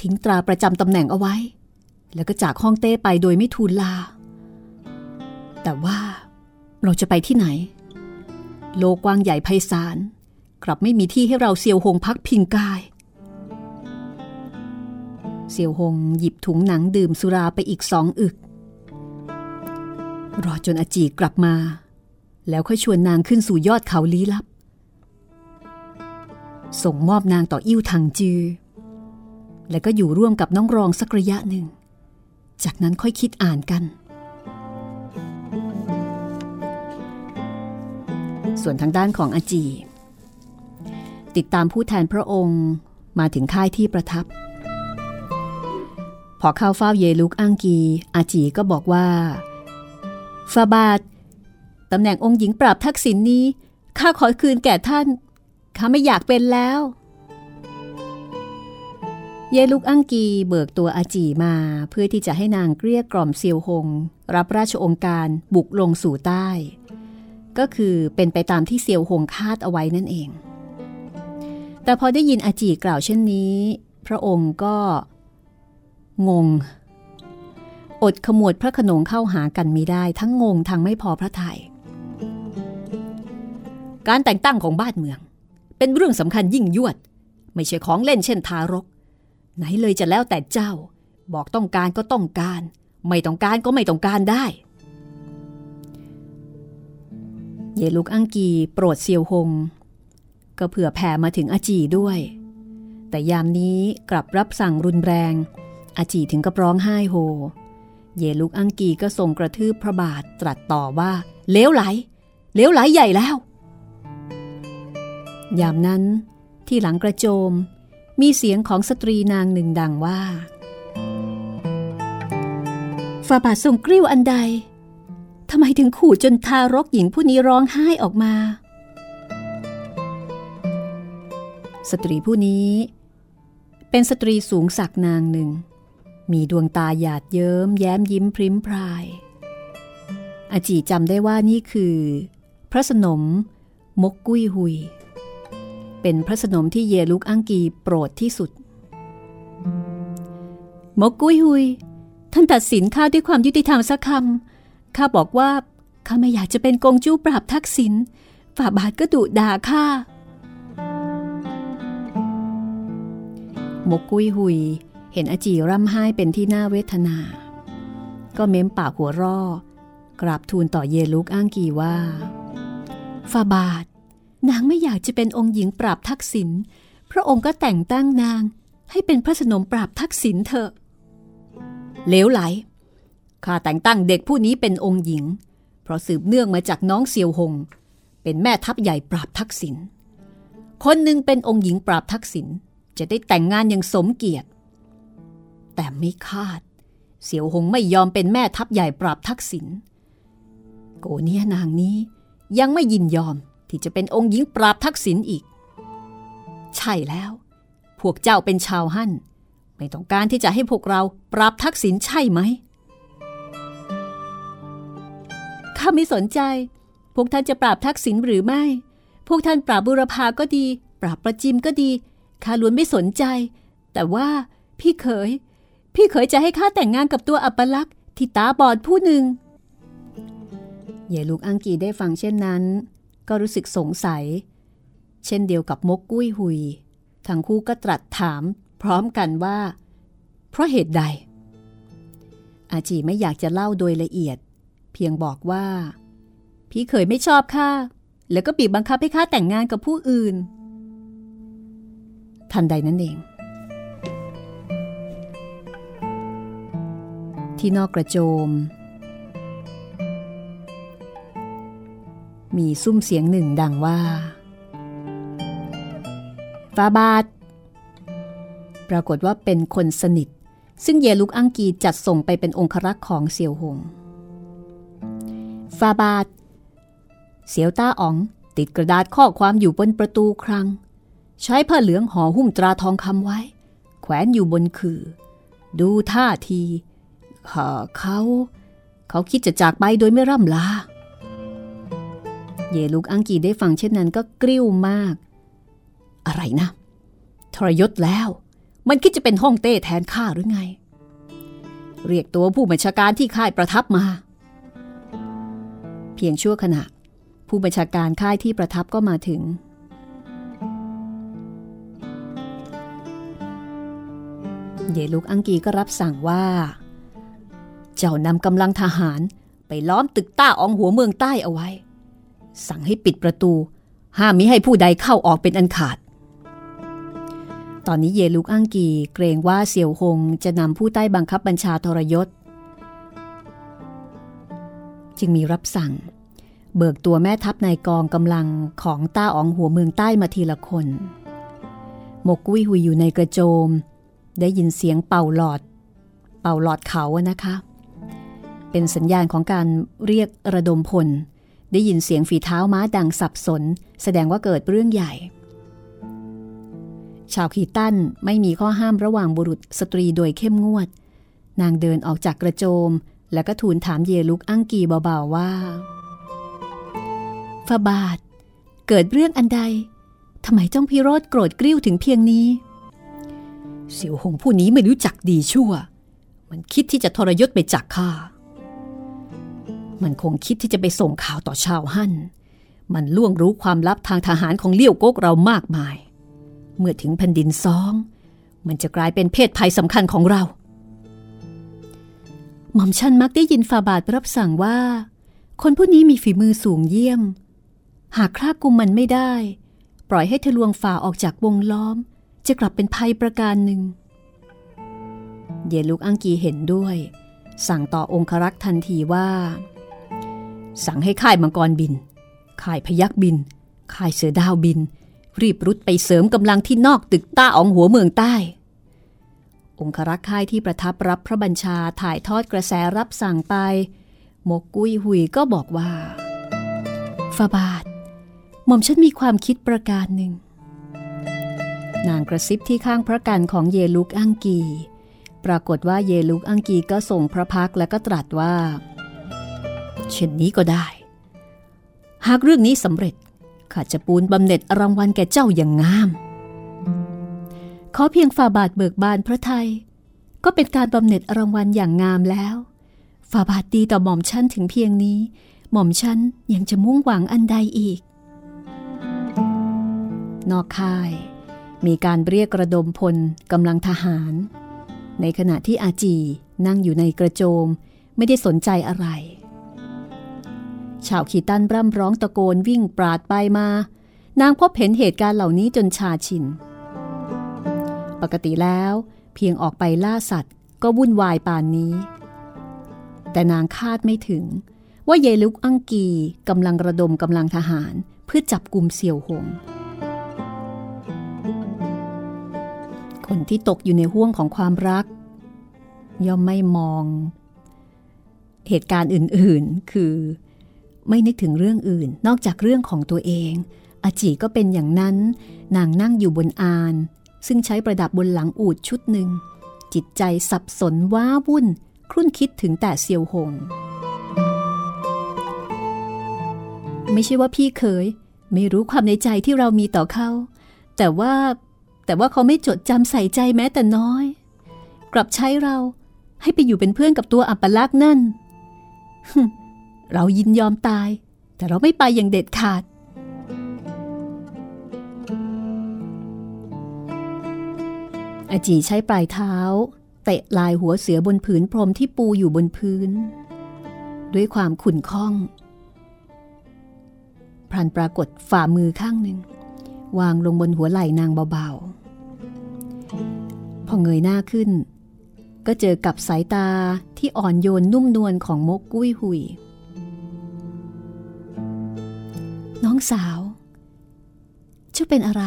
ทิ้งตราประจำตำแหน่งเอาไว้ แล้วก็จากห้องเต้ไปโดยไม่ทูลลา แต่ว่าเราจะไปที่ไหน โลกกว้างใหญ่ไพศาลกลับไม่มีที่ให้เราเซียวหงพักพิงกาย เซียวหงหยิบถุงหนังดื่มสุราไปอีกสองอึก รอจนอาจีกลับมา แล้วค่อยชวนนางขึ้นสู่ยอดเขาลี้ลับ ส่งมอบนางต่ออิ่วทางจือ และก็อยู่ร่วมกับน้องรองสักระยะหนึ่ง จากนั้นค่อยคิดอ่านกัน ส่วนทางด้านของอาจี ติดตามผู้แทนพระองค์มาถึงค่ายที่ประทับ พอเข้าเฝ้าเยลุกอังกี อาจีก็บอกว่าฟาบาทตำแหน่งองค์หญิงปราบทักษิณนนี้ข้าขอคืนแก่ท่านข้าไม่อยากเป็นแล้ว เยลุกอังกีเบิกตัวอาจีมาเพื่อที่จะให้นางเกลี้ยกล่อมเซียวหง รับราชองค์การบุกลงสู่ใต้ ก็คือเป็นไปตามที่เซียวหงคาดเอาไว้นั่นเอง แต่พอได้ยินอาจีกล่าวเช่นนี้ พระองค์ก็ งง อดขมวดพระขนงเข้าหากันไม่ได้ทั้งงงทั้งไม่พอพระทยัยการแต่งตั้งของบ้านเมือง เป็นเรื่องสำคัญยิ่งยวด ไม่ใช่ของเล่นเช่นทารก ไหนเลยจะแล้วแต่เจ้า บอกต้องการก็ต้องการ ไม่ต้องการก็ไม่ต้องการได้ เยลุกอังกีโปรดเซียวหง ก็เผื่อแผ่มาถึงอาจีด้วย แต่ยามนี้กลับรับสั่งรุนแรง อาจีถึงกับร้องไห้โฮ เยลุกอังกีก็ทรงกระทืบพระบาทตรัสต่อว่าเลวไหลเลวไหลใหญ่แล้ว ยามนั้นที่หลังกระโจมมีเสียงของสตรีนางหนึ่งดังว่าฝ่าบาททรงกริ้วอันใดทำไมถึงขู่จนทารกหญิงผู้นี้ร้องไห้ออกมา สตรีผู้นี้ เป็นสตรีสูงสักนางหนึ่ง มีดวงตาหยาดเยิ้มแย้มยิ้มพริ้มพราย อาจีจำได้ว่านี่คือ พระสนม มกกุ้ยหุย เป็นพระสนมที่เยลุกอังกีโปรดที่สุด มกกุ้ยหุย ท่านตัดสินข้าด้วยความยุติธรรมสักคำข้าบอกว่าข้าไม่อยากจะเป็นกงจู้ปราบทักษิณฝ่าบาทก็ดุด่าข้ามกกุ้ยหุย ห็นอาจีร่ำไห้เป็นที่น่าเวทนา ก็เม้มปากหัวร่อกราบทูลต่อเยลุกอ้างกีว่าฟาบาท นางไม่อยากจะเป็นองค์หญิงปราบทักษิณพระองค์ก็แต่งตั้งนางให้เป็นพระสนมปราบทักษิณเถอะเลวไหลข้าแต่งตั้งเด็กผู้นี้เป็นองค์หญิง เพราะสืบเนื่องมาจากน้องเซียวหง เป็นแม่ทัพใหญ่ปราบทักษิณคนหนึ่งเป็นองค์หญิงปราบทักษิณจะได้แต่งงานอย่างสมเกียรติ แต่ไม่คาด เสี่ยวหงไม่ยอมเป็นแม่ทัพใหญ่ปราบทักษิณโกเนียนางนี้ยังไม่ยินยอมที่จะเป็นองค์หญิงปราบทักษิณอีก ใช่แล้ว พวกเจ้าเป็นชาวฮั่นไม่ต้องการที่จะให้พวกเราปราบทักษิณใช่ไหมข้าไม่สนใจ พวกท่านจะปราบทักษิณหรือไม่ พวกท่านปราบบุรพาก็ดี ปราบประจิมก็ดี ข้าล้วนไม่สนใจ แต่ว่าพี่เขย พี่เขยจะให้ข้าแต่งงานกับตัวอัปลักษ์ที่ตาบอดผู้หนึ่งเยลูกอังกีได้ฟังเช่นนั้น ก็รู้สึกสงสัย เช่นเดียวกับมกกุ้ยหุย ทั้งคู่ก็ตรัสถาม พร้อมกันว่า เพราะเหตุใด อาจีไม่อยากจะเล่าโดยละเอียด เพียงบอกว่า พี่เขยไม่ชอบข้าแล้วก็บีบบังคับให้ข้าแต่งงานกับผู้อื่น ทันใดนั้นเอง ที่นอกกระโจม มีซุ้มเสียงหนึ่งดังว่าฟาบาท ปรากฏว่าเป็นคนสนิท ซึ่งเยลุกอังกีจัดส่งไปเป็นองครักษ์ของเสี่ยวหงฟาบาท เสียวต้าอ๋องติดกระดาษข้อความอยู่บนประตูครัง ใช้ผ้าเหลืองห่อหุ้มตราทองคำไว้ แขวนอยู่บนคือ ดูท่าที เขา เขาคิดจะจากไปโดยไม่ร่ำลา เยลูกอังกีได้ฟังเช่นนั้นก็กริ้วมาก อะไรนะ ทรยศแล้ว มันคิดจะเป็นห้องเต้แทนข้าหรือไง เรียกตัวผู้บัญชาการที่ค่ายประทับมา เพียงชั่วขณะ ผู้บัญชาการค่ายที่ประทับก็มาถึงเยลูกอังกีก็รับสั่งว่า เจ้านำกำลังทหารไปล้อมตึกต้าอองหัวเมืองใต้เอาไว้ สั่งให้ปิดประตู ห้ามมิให้ผู้ใดเข้าออกเป็นอันขาด ตอนนี้เยลูกอังกีเกรงว่าเสี่ยวหงจะนำผู้ใต้บังคับบัญชาทรยศ จึงมีรับสั่ง เบิกตัวแม่ทัพนายกองกำลังของต้าอองหัวเมืองใต้มาทีละคน หมกกุ้ยหุยอยู่ในกระโจม ได้ยินเสียงเป่าหลอด เป่าหลอดเขาอะนะคะ เป็นสัญญาณของการเรียกระดมพล ได้ยินเสียงฝีเท้าม้าดังสับสน แสดงว่าเกิดเรื่องใหญ่ ชาวขีตั้นไม่มีข้อห้ามระหว่างบุรุษสตรีโดยเข้มงวด นางเดินออกจากกระโจม แล้วก็ทูลถามเยลุกอังกีเบาๆว่าฟาบาท เกิดเรื่องอันใดทำไมจ้องพิโรธโกรธกริ้วถึงเพียงนี้ เสี่ยวหงผู้นี้ไม่รู้จักดีชั่ว มันคิดที่จะทรยศไปจากข้า มันคงคิดที่จะไปส่งข่าวต่อชาวฮั่น มันล่วงรู้ความลับทางทหารของเลี้ยวก๊กเรามากมาย เมื่อถึงแผ่นดินซอง มันจะกลายเป็นเพศภัยสำคัญของเรา หม่อมชันมักได้ยินฟาบาทรับสั่งว่า คนผู้นี้มีฝีมือสูงเยี่ยม หากครากุมมันไม่ได้ ปล่อยให้ทะลวงฝ่าออกจากวงล้อม จะกลับเป็นภัยประการหนึ่ง เยลุกอังกีเห็นด้วย สั่งต่อองครักษ์ทันทีว่า สั่งให้ค่ายมังกรบิน ค่ายพยักบิน ค่ายเสือดาวบิน รีบรุดไปเสริมกำลังที่นอกตึกต้าอองหัวเมืองใต้ องครักษ์ค่ายที่ประทับรับพระบัญชาถ่ายทอดกระแสรับสั่งไป มกกุยหุยก็บอกว่าฟาบาทหม่อมฉันมีความคิดประการหนึ่ง นางกระซิบที่ข้างพระกันของเยลุกอังกี ปรากฏว่าเยลุกอังกีก็ส่งพระพักและก็ตรัสว่า เช่นนี้ก็ได้ หากเรื่องนี้สำเร็จข้าจะปูนบำเหน็จรางวัลแก่เจ้าอย่างงาม ขอเพียงฝ่าบาทเบิกบานพระไทย ก็เป็นการบำเหน็จรางวัลอย่างงามแล้ว ฝ่าบาทดีต่อหม่อมชั้นถึงเพียงนี้ หม่อมชั้นยังจะมุ่งหวังอันใดอีก นอกค่าย มีการเรียกระดมพลกำลังทหาร ในขณะที่อาจีนั่งอยู่ในกระโจมไม่ได้สนใจอะไร ชาวขีตันร่ำร้องตะโกนวิ่งปราดไปมา นางพบเห็นเหตุการณ์เหล่านี้จนชาชิน ปกติแล้วเพียงออกไปล่าสัตว์ก็วุ่นวายป่านนี้ แต่นางคาดไม่ถึง ว่าเยลุกอังกีกำลังระดมกำลังทหารเพื่อจับกลุ่มเสี่ยวหง คนที่ตกอยู่ในห่วงของความรัก ย่อมไม่มอง เหตุการณ์อื่นๆ คือ ไม่นึกถึงเรื่องอื่น นอกจากเรื่องของตัวเอง อาจีก็เป็นอย่างนั้น นางนั่งอยู่บนอาน ซึ่งใช้ประดับบนหลังอูดชุดหนึ่ง จิตใจสับสนว้าวุ่น ครุ่นคิดถึงแต่เซียวหง ไม่ใช่ว่าพี่เคย ไม่รู้ความในใจที่เรามีต่อเขา แต่ว่าแต่ว่าเขาไม่จดจำใส่ใจแม้แต่น้อย กลับใช้เราให้ไปอยู่เป็นเพื่อนกับตัวอัปลักษณ์นั่น เรายินยอมตาย แต่เราไม่ไปอย่างเด็ดขาด อาจีใช้ปลายเท้า เตะลายหัวเสือบนผืนพรมที่ปูอยู่บนพื้น ด้วยความขุ่นข้องพรันปรากฏฝ่ามือข้างหนึ่ง วางลงบนหัวไหล่นางเบาๆ พอเงยหน้าขึ้น ก็เจอกับสายตาที่อ่อนโยนนุ่มนวลของมกกุ้ยหุย น้องสาว เจ้าเป็นอะไร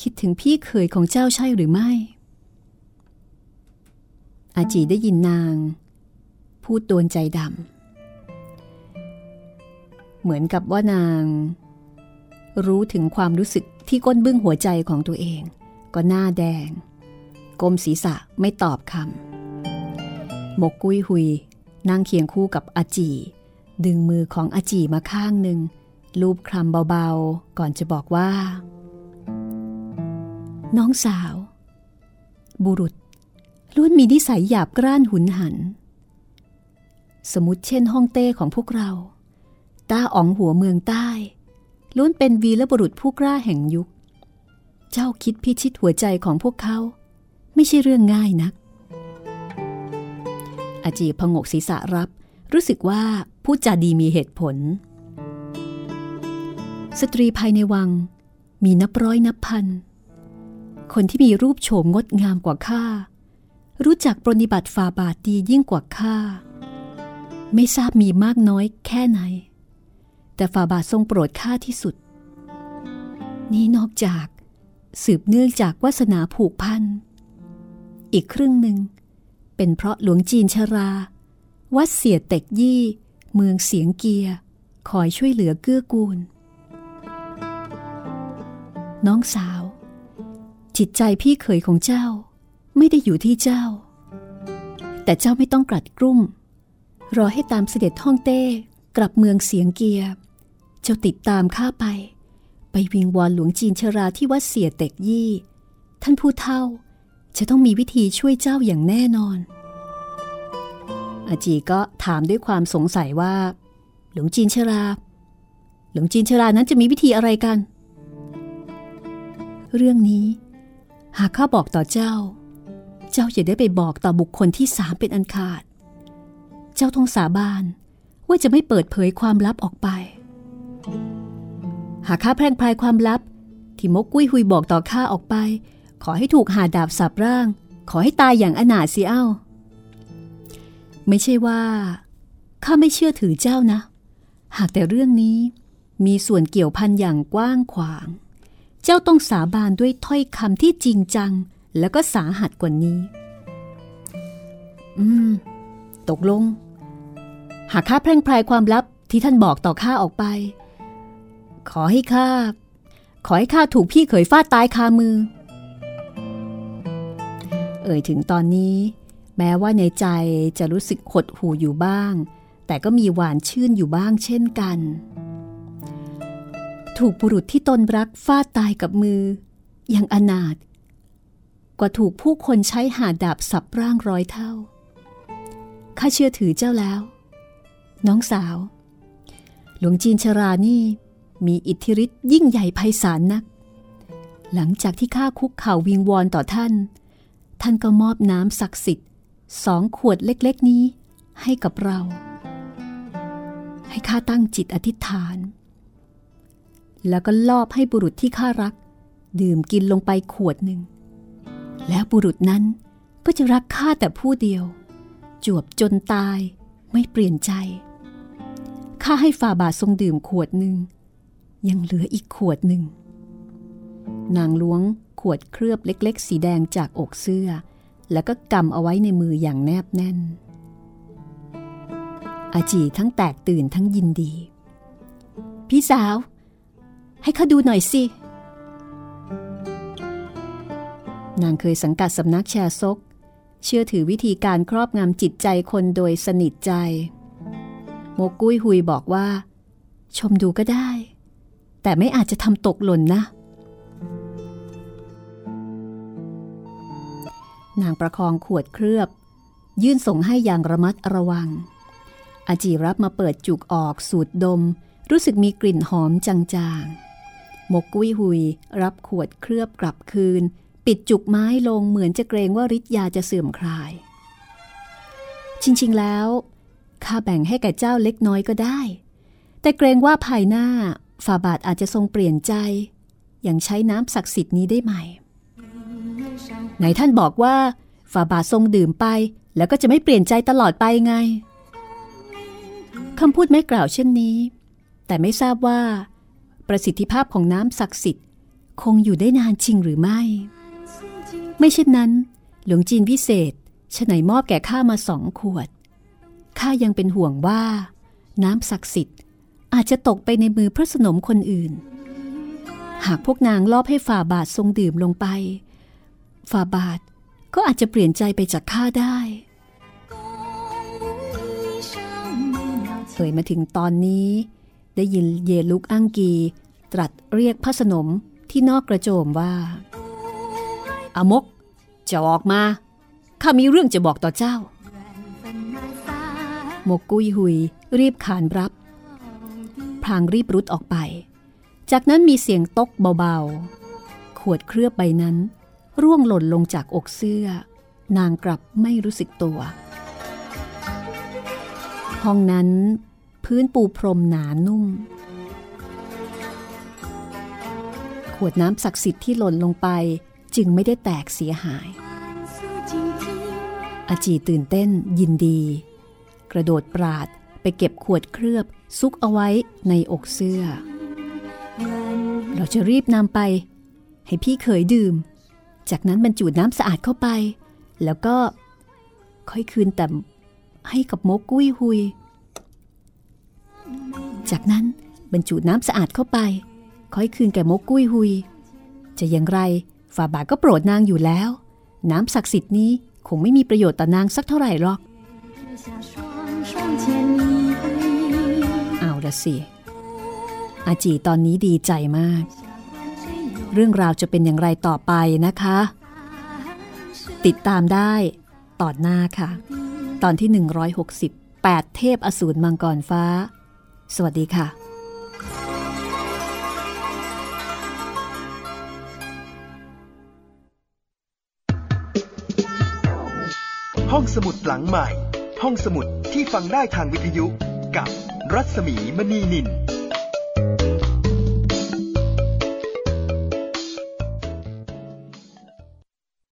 คิดถึงพี่เขยของเจ้าใช่หรือไม่ อาจีได้ยินนาง พูดโดนใจดำ เหมือนกับว่านาง รู้ถึงความรู้สึกที่ก้นบึ้งหัวใจของตัวเอง ก็หน้าแดง ก้มศีรษะไม่ตอบคำหมกกุ้ยหุยนั่งเคียงคู่กับอาจี ดึงมือของอาจีมาข้างหนึ่งลูบคลำเบาๆ ก่อนจะบอกว่า น้องสาว บุรุษล้วนมีนิสัยหยาบกร้านหุนหัน สมมติเช่นห้องเต้ของพวกเราต้าอ๋องหัวเมืองใต้ล้วนเป็นวีและบุรุษผู้กล้าแห่งยุค เจ้าคิดพิชิตหัวใจของพวกเขา ไม่ใช่เรื่องง่ายนัก อาจีพงกศีรษะรับรู้สึกว่า ผู้จาดีมีเหตุผล สตรีภายในวังมีนับร้อยนับพัน คนที่มีรูปโฉมงดงามกว่าข้า รู้จักปรนิบัติฟาบาทดียิ่งกว่าข้า ไม่ทราบมีมากน้อยแค่ไหน แต่ฟาบาททรงโปรดข้าที่สุด นี่นอกจากสืบเนื่องจากวาสนาผูกพัน อีกครึ่งหนึ่ง เป็นเพราะหลวงจีนชรา วัดเสียเต็กยี่ เมืองเสียงเกียร์คอยช่วยเหลือเกื้อกูล น้องสาว จิตใจพี่เขยของเจ้าไม่ได้อยู่ที่เจ้า แต่เจ้าไม่ต้องกลัดกลุ้มรอให้ตามเสด็จท่องเต้กลับเมืองเสียงเกียร์เจ้าติดตามข้าไป ไปวิงวอนหลวงจีนชราที่วัดเสียเต็กยี่ ท่านผู้เฒ่าจะต้องมีวิธีช่วยเจ้าอย่างแน่นอน อาจีก็ถามด้วยความสงสัยว่า หลวงจีนชรา หลวงจีนชรานั้นจะมีวิธีอะไรกัน เรื่องนี้ หากข้าบอกต่อเจ้า เจ้าอย่าได้ไปบอกต่อบุคคลที่สามเป็นอันขาด เจ้าต้องสาบานว่าจะไม่เปิดเผยความลับออกไป หากข้าแพร่งพายความลับ ที่มกกุ้ยหุยบอกต่อข้าออกไป ขอให้ถูกหาดาบสับร่าง ขอให้ตายอย่างอนาถเสียเอ้า ไม่ใช่ว่าข้าไม่เชื่อถือเจ้านะ หากแต่เรื่องนี้มีส่วนเกี่ยวพันอย่างกว้างขวาง เจ้าต้องสาบานด้วยถ้อยคำที่จริงจัง แล้วก็สาหัสกว่านี้ อืม ตกลง หากข้าแพร่งพรายความลับที่ท่านบอกต่อข้าออกไป ขอให้ข้า ขอให้ข้าถูกพี่เขยฟาดตายคามือ เอ่ยถึงตอนนี้ แม้ว่าในใจจะรู้สึกหดหู่อยู่บ้าง แต่ก็มีหวานชื่นอยู่บ้างเช่นกัน ถูกบุรุษที่ตนรักฟาดตายกับมืออย่างอนาถกว่าถูกผู้คนใช้หาดาบสับร่างร้อยเท่า ข้าเชื่อถือเจ้าแล้ว น้องสาว หลวงจีนชรานี่ มีอิทธิฤทธิ์ยิ่งใหญ่ไพศาลนัก หลังจากที่ข้าคุกเข่าวิงวอนต่อท่าน ท่านก็มอบน้ำศักดิ์สิทธิ์ สองขวดเล็กๆนี้ให้กับเรา ให้ข้าตั้งจิตอธิษฐาน แล้วก็ลอบให้บุรุษที่ข้ารัก ดื่มกินลงไปขวดหนึ่ง แล้วบุรุษนั้นก็จะรักข้าแต่ผู้เดียว จวบจนตายไม่เปลี่ยนใจข้าให้ฝ่าบาททรงดื่มขวดหนึ่ง ยังเหลืออีกขวดหนึ่ง นางล้วงขวดเคลือบเล็ก ๆ สีแดงจากอกเสื้อ แล้วก็กำเอาไว้ในมืออย่างแนบแน่น อาจีทั้งแตกตื่นทั้งยินดี พี่สาว ให้เขาดูหน่อยสิ นางเคยสังกัดสำนักแชร์ซก เชื่อถือวิธีการครอบงำจิตใจคนโดยสนิทใจ โมกุ้ยหุยบอกว่า ชมดูก็ได้ แต่ไม่อาจจะทำตกหล่นนะ นางประคองขวดเคลือบ ยื่นส่งให้อย่างระมัดระวัง อาจีรับมาเปิดจุกออกสูดดม รู้สึกมีกลิ่นหอมจางๆมกกุ้ยหุย รับขวดเคลือบกลับคืน ปิดจุกไม้ลงเหมือนจะเกรงว่าฤทธิ์ยาจะเสื่อมคลาย จริงๆแล้วข้าแบ่งให้แก่เจ้าเล็กน้อยก็ได้ แต่เกรงว่าภายหน้าฝ่าบาทอาจจะทรงเปลี่ยนใจ อย่างใช้น้ำศักดิ์สิทธิ์นี้ได้ไหม ไหนท่านบอกว่าฝ่าบาททรงดื่มไป แล้วก็จะไม่เปลี่ยนใจตลอดไปไงคำพูดไม่กล่าวเช่นนี้ แต่ไม่ทราบว่า ประสิทธิภาพของน้ำศักดิ์สิทธิ์ คงอยู่ได้นานจริงหรือไม่ ไม่เช่นนั้น หลวงจีนวิเศษฉไหนมอบแก่ข้ามาสองขวดข้ายังเป็นห่วงว่า น้ำศักดิ์สิทธิ์อาจจะตกไปในมือพระสนมคนอื่น หากพวกนางลอบให้ฝ่าบาททรงดื่มลงไป ฝ่าบาทก็อาจจะเปลี่ยนใจไปจากข้าได้เอ่ยมาถึงตอนนี้ ได้ยินเยลุกอังกี ตรัสเรียกพระสนมที่นอกกระโจมว่าอามกจะออกมา ข้ามีเรื่องจะบอกต่อเจ้า มกกุยหุยรีบขานรับ พลางรีบรุดออกไป จากนั้นมีเสียงตกเบาๆ ขวดเคลือบใบนั้น ร่วงหล่นลงจากอกเสื้อ นางกลับไม่รู้สึกตัว ห้องนั้นพื้นปูพรมหนานุ่ม ขวดน้ำศักดิ์สิทธิ์ที่หล่นลงไปจึงไม่ได้แตกเสียหาย อาจีตื่นเต้นยินดี กระโดดปราดไปเก็บขวดเคลือบซุกเอาไว้ในอกเสื้อ เราจะรีบนำไป ให้พี่เขยดื่ม จากนั้นบรรจุน้ำสะอาดเข้าไป แล้วก็ค่อยคืนแต่ให้กับมกกุ้ยหุย จากนั้นบรรจุน้ำสะอาดเข้าไป ค่อยคืนแก่มกกุ้ยหุย จะอย่างไรฝ่าบาทก็โปรดนางอยู่แล้ว น้ำศักดิ์สิทธิ์นี้คงไม่มีประโยชน์ต่อนางสักเท่าไหร่หรอกเอาละสิอาจีตอนนี้ดีใจมาก เรื่องราวจะเป็นอย่างไรต่อไปนะคะ ติดตามได้ตอนหน้าค่ะ ตอนที่ 168 เทพอสูรมังกรฟ้า สวัสดีค่ะห้องสมุดหลังใหม่ ห้องสมุดที่ฟังได้ทางวิทยุกับรัศมีมณีนิน